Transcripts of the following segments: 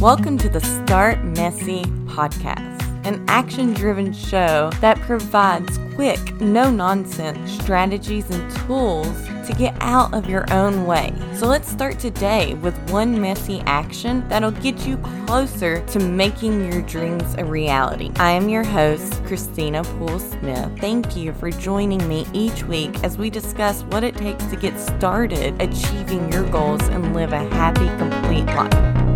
Welcome to the Start Messy podcast, an action driven show that provides quick, no nonsense strategies and tools to get out of your own way. So let's start today with one messy action that'll get you closer to making your dreams a reality. I am your host, Christina Poole Smith. Thank you for joining me each week as we discuss what it takes to get started achieving your goals and live a happy, complete life.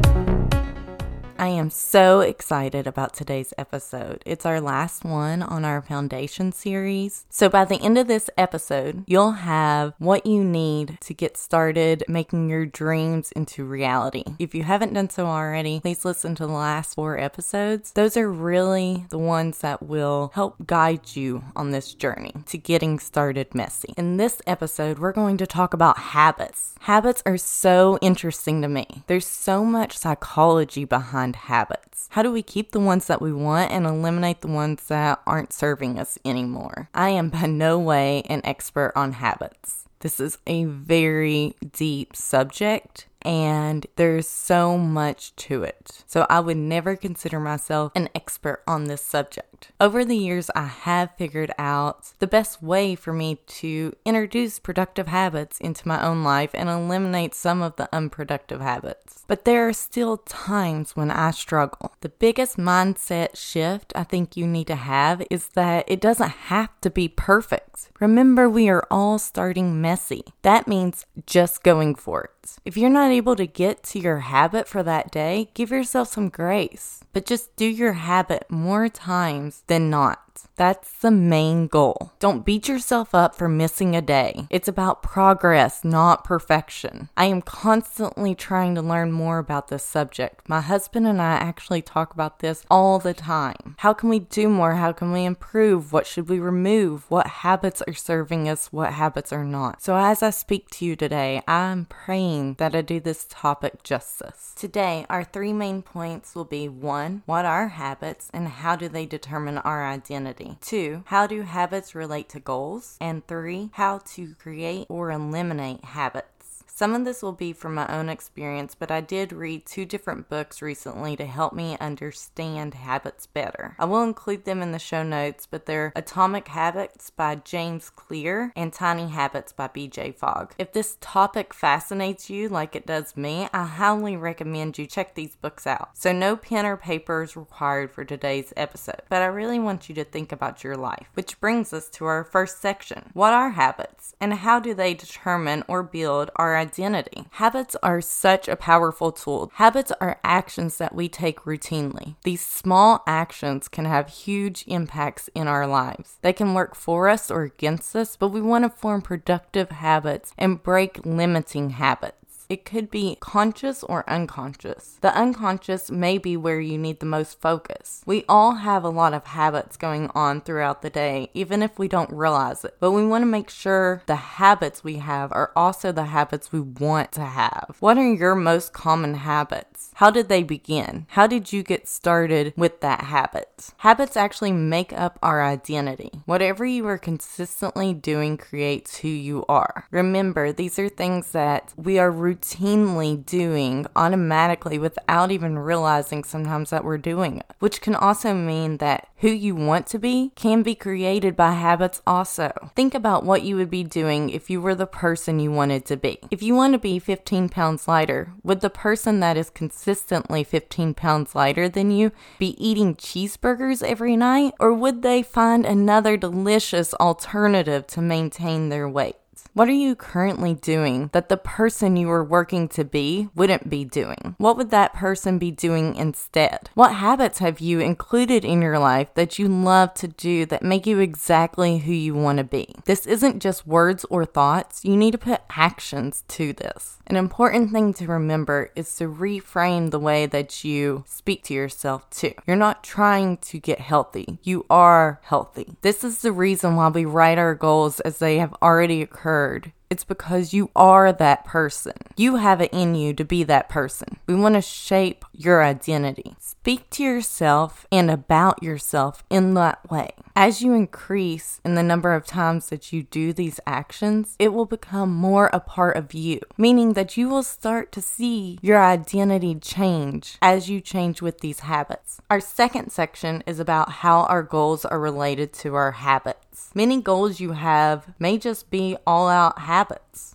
I am so excited about today's episode. It's our last one on our foundation series. So, by the end of this episode, you'll have what you need to get started making your dreams into reality. If you haven't done so already, please listen to the last four episodes. Those are really the ones that will help guide you on this journey to getting started messy. In this episode, we're going to talk about habits. Habits are so interesting to me, there's so much psychology behind habits? How do we keep the ones that we want and eliminate the ones that aren't serving us anymore? I am by no way an expert on habits. This is a very deep subject and there's so much to it. So I would never consider myself an expert on this subject. Over the years, I have figured out the best way for me to introduce productive habits into my own life and eliminate some of the unproductive habits. But there are still times when I struggle. The biggest mindset shift I think you need to have is that it doesn't have to be perfect. Remember, we are all starting messy. That means just going for it. If you're not able to get to your habit for that day, give yourself some grace. But just do your habit more times than not. That's the main goal. Don't beat yourself up for missing a day. It's about progress, not perfection. I am constantly trying to learn more about this subject. My husband and I actually talk about this all the time. How can we do more? How can we improve? What should we remove? What habits are serving us? What habits are not? So, as I speak to you today, I'm praying that I do this topic justice. Today, our three main points will be one, what are habits and how do they determine our identity? Two, how do habits relate to goals? And three, how to create or eliminate habits. Some of this will be from my own experience, but I did read two different books recently to help me understand habits better. I will include them in the show notes, but they're Atomic Habits by James Clear and Tiny Habits by BJ Fogg. If this topic fascinates you like it does me, I highly recommend you check these books out. So, no pen or paper is required for today's episode, but I really want you to think about your life, which brings us to our first section. What are habits, and how do they determine or build our identity. Habits are such a powerful tool. Habits are actions that we take routinely. These small actions can have huge impacts in our lives. They can work for us or against us, but we want to form productive habits and break limiting habits. It could be conscious or unconscious. The unconscious may be where you need the most focus. We all have a lot of habits going on throughout the day, even if we don't realize it. But we want to make sure the habits we have are also the habits we want to have. What are your most common habits? How did they begin? How did you get started with that habit? Habits actually make up our identity. Whatever you are consistently doing creates who you are. Remember, these are things that we are routinely doing automatically without even realizing sometimes that we're doing it, which can also mean that who you want to be can be created by habits also. Think about what you would be doing if you were the person you wanted to be. If you want to be 15 pounds lighter, would the person that is consistently 15 pounds lighter than you be eating cheeseburgers every night? Or would they find another delicious alternative to maintain their weight? What are you currently doing that the person you were working to be wouldn't be doing? What would that person be doing instead? What habits have you included in your life that you love to do that make you exactly who you want to be? This isn't just words or thoughts, you need to put actions to this. An important thing to remember is to reframe the way that you speak to yourself too. You're not trying to get healthy, you are healthy. This is the reason why we write our goals as they have already occurred heard it's because you are that person. You have it in you to be that person. We want to shape your identity. Speak to yourself and about yourself in that way. As you increase in the number of times that you do these actions, it will become more a part of you, meaning that you will start to see your identity change as you change with these habits. Our second section is about how our goals are related to our habits. Many goals you have may just be all out habits.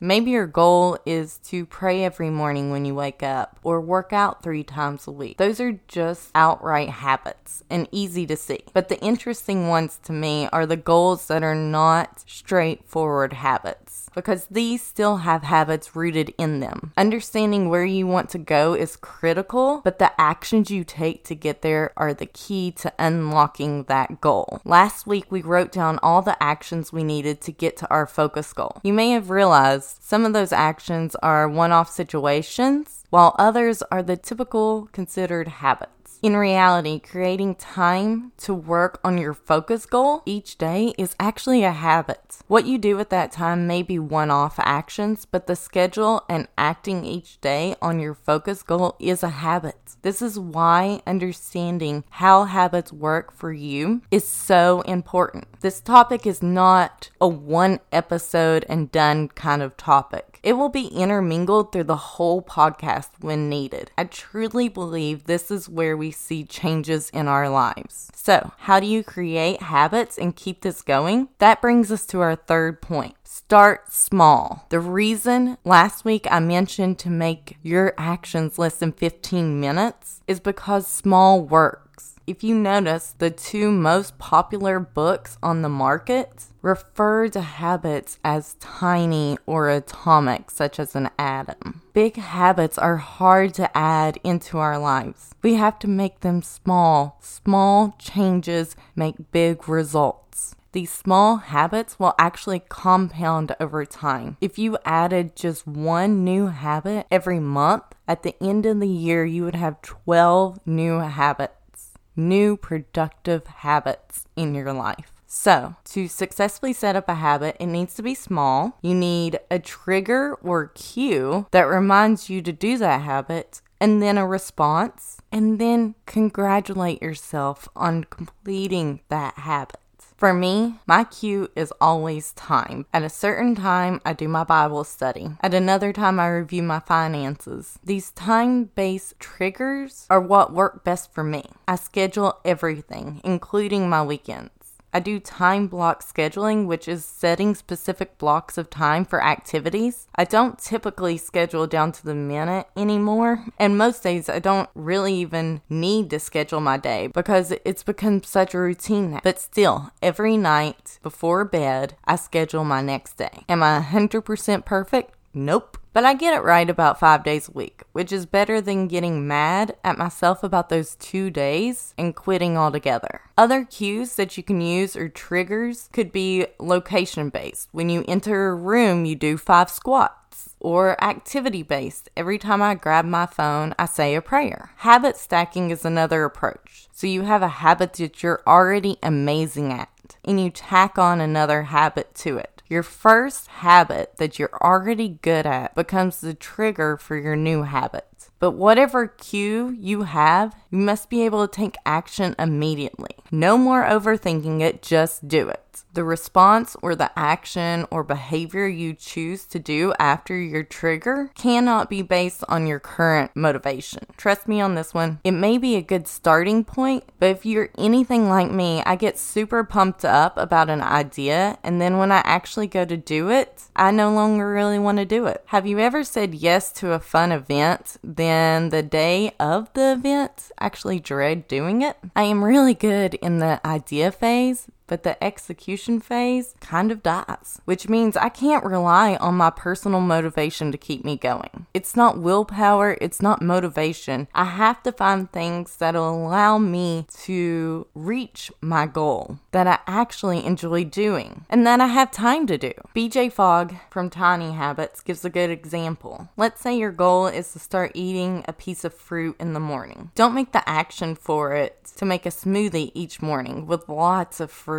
Maybe your goal is to pray every morning when you wake up or work out three times a week. Those are just outright habits and easy to see. But the interesting ones to me are the goals that are not straightforward habits because these still have habits rooted in them. Understanding where you want to go is critical, but the actions you take to get there are the key to unlocking that goal. Last week, we wrote down all the actions we needed to get to our focus goal. You may have realized some of those actions are one off situations, while others are the typical considered habits. In reality, creating time to work on your focus goal each day is actually a habit. What you do at that time may be one off actions, but the schedule and acting each day on your focus goal is a habit. This is why understanding how habits work for you is so important. This topic is not a one episode and done kind of topic. It will be intermingled through the whole podcast when needed. I truly believe this is where we see changes in our lives. So, how do you create habits and keep this going? That brings us to our third point. Start small. The reason last week I mentioned to make your actions less than 15 minutes is because small works. If you notice, the two most popular books on the market refer to habits as tiny or atomic, such as an atom. Big habits are hard to add into our lives. We have to make them small. Small changes make big results. These small habits will actually compound over time. If you added just one new habit every month, at the end of the year, you would have 12 new habits new productive habits in your life. So, to successfully set up a habit, it needs to be small. You need a trigger or cue that reminds you to do that habit, and then a response, and then congratulate yourself on completing that habit. For me, my cue is always time. At a certain time, I do my Bible study. At another time, I review my finances. These time based triggers are what work best for me. I schedule everything, including my weekends. I do time block scheduling, which is setting specific blocks of time for activities. I don't typically schedule down to the minute anymore, and most days I don't really even need to schedule my day because it's become such a routine now. But still, every night before bed, I schedule my next day. Am I 100% perfect? Nope. But I get it right about five days a week, which is better than getting mad at myself about those two days and quitting altogether. Other cues that you can use or triggers could be location based. When you enter a room, you do five squats or activity based. Every time I grab my phone, I say a prayer. Habit stacking is another approach. So you have a habit that you're already amazing at and you tack on another habit to it. Your first habit that you're already good at becomes the trigger for your new habits. But whatever cue you have, you must be able to take action immediately. No more overthinking it, just do it. The response or the action or behavior you choose to do after your trigger cannot be based on your current motivation. Trust me on this one. It may be a good starting point, but if you're anything like me, I get super pumped up about an idea, and then when I actually go to do it, I no longer really want to do it. Have you ever said yes to a fun event, then the day of the event actually dread doing it? I am really good in the idea phase, but the execution phase kind of dies, which means I can't rely on my personal motivation to keep me going. It's not willpower, it's not motivation. I have to find things that'll allow me to reach my goal that I actually enjoy doing and that I have time to do. BJ Fogg from Tiny Habits gives a good example. Let's say your goal is to start eating a piece of fruit in the morning. Don't make the action for it to make a smoothie each morning with lots of fruit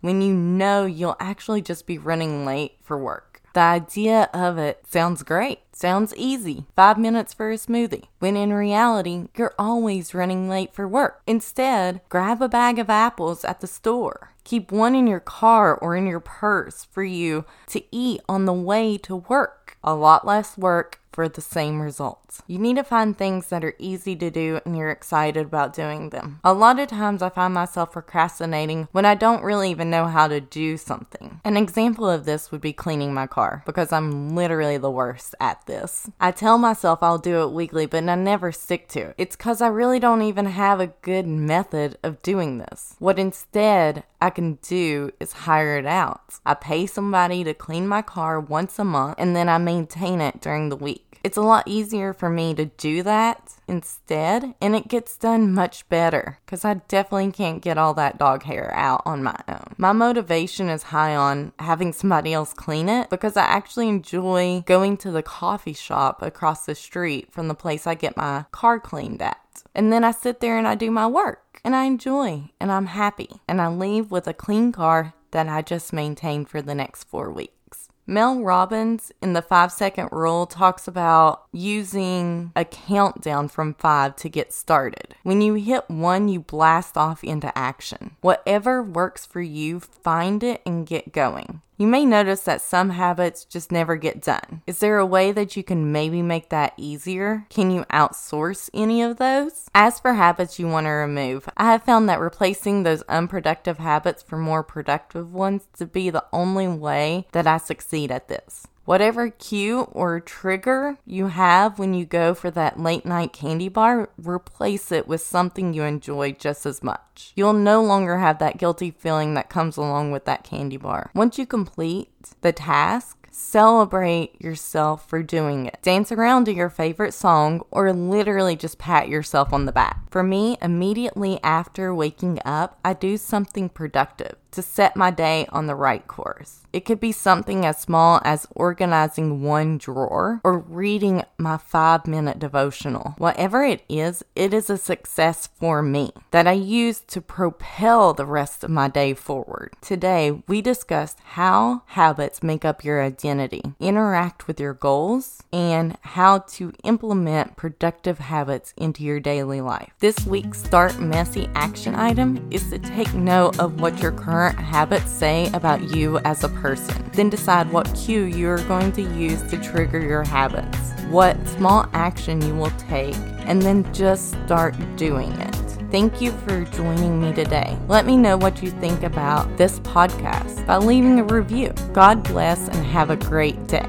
when you know you'll actually just be running late for work. The idea of it sounds great. Sounds easy. Five minutes for a smoothie. When in reality, you're always running late for work. Instead, grab a bag of apples at the store. Keep one in your car or in your purse for you to eat on the way to work. A lot less work for the same results. You need to find things that are easy to do and you're excited about doing them. A lot of times I find myself procrastinating when I don't really even know how to do something. An example of this would be cleaning my car because I'm literally the worst at this. I tell myself I'll do it weekly, but I never stick to it. It's because I really don't even have a good method of doing this. What instead I can do is hire it out. I pay somebody to clean my car once a month and then I maintain it during the week. It's a lot easier for me to do that instead, and it gets done much better because I definitely can't get all that dog hair out on my own. My motivation is high on having somebody else clean it because I actually enjoy going to the coffee shop across the street from the place I get my car cleaned at. And then I sit there and I do my work and I enjoy and I'm happy and I leave with a clean car that I just maintain for the next four weeks. Mel Robbins in the five second rule talks about using a countdown from five to get started. When you hit one, you blast off into action. Whatever works for you, find it and get going. You may notice that some habits just never get done. Is there a way that you can maybe make that easier? Can you outsource any of those? As for habits you want to remove, I have found that replacing those unproductive habits for more productive ones to be the only way that I succeed at this. Whatever cue or trigger you have when you go for that late night candy bar, replace it with something you enjoy just as much. You'll no longer have that guilty feeling that comes along with that candy bar. Once you complete the task, Celebrate yourself for doing it. Dance around to your favorite song or literally just pat yourself on the back. For me, immediately after waking up, I do something productive to set my day on the right course. It could be something as small as organizing one drawer or reading my five minute devotional. Whatever it is, it is a success for me that I use to propel the rest of my day forward. Today, we discussed how habits make up your identity, interact with your goals, and how to implement productive habits into your daily life. This week's Start Messy action item is to take note of what your current habits say about you as a person. Then decide what cue you're going to use to trigger your habits, what small action you will take, and then just start doing it. Thank you for joining me today. Let me know what you think about this podcast by leaving a review. God bless and have a great day.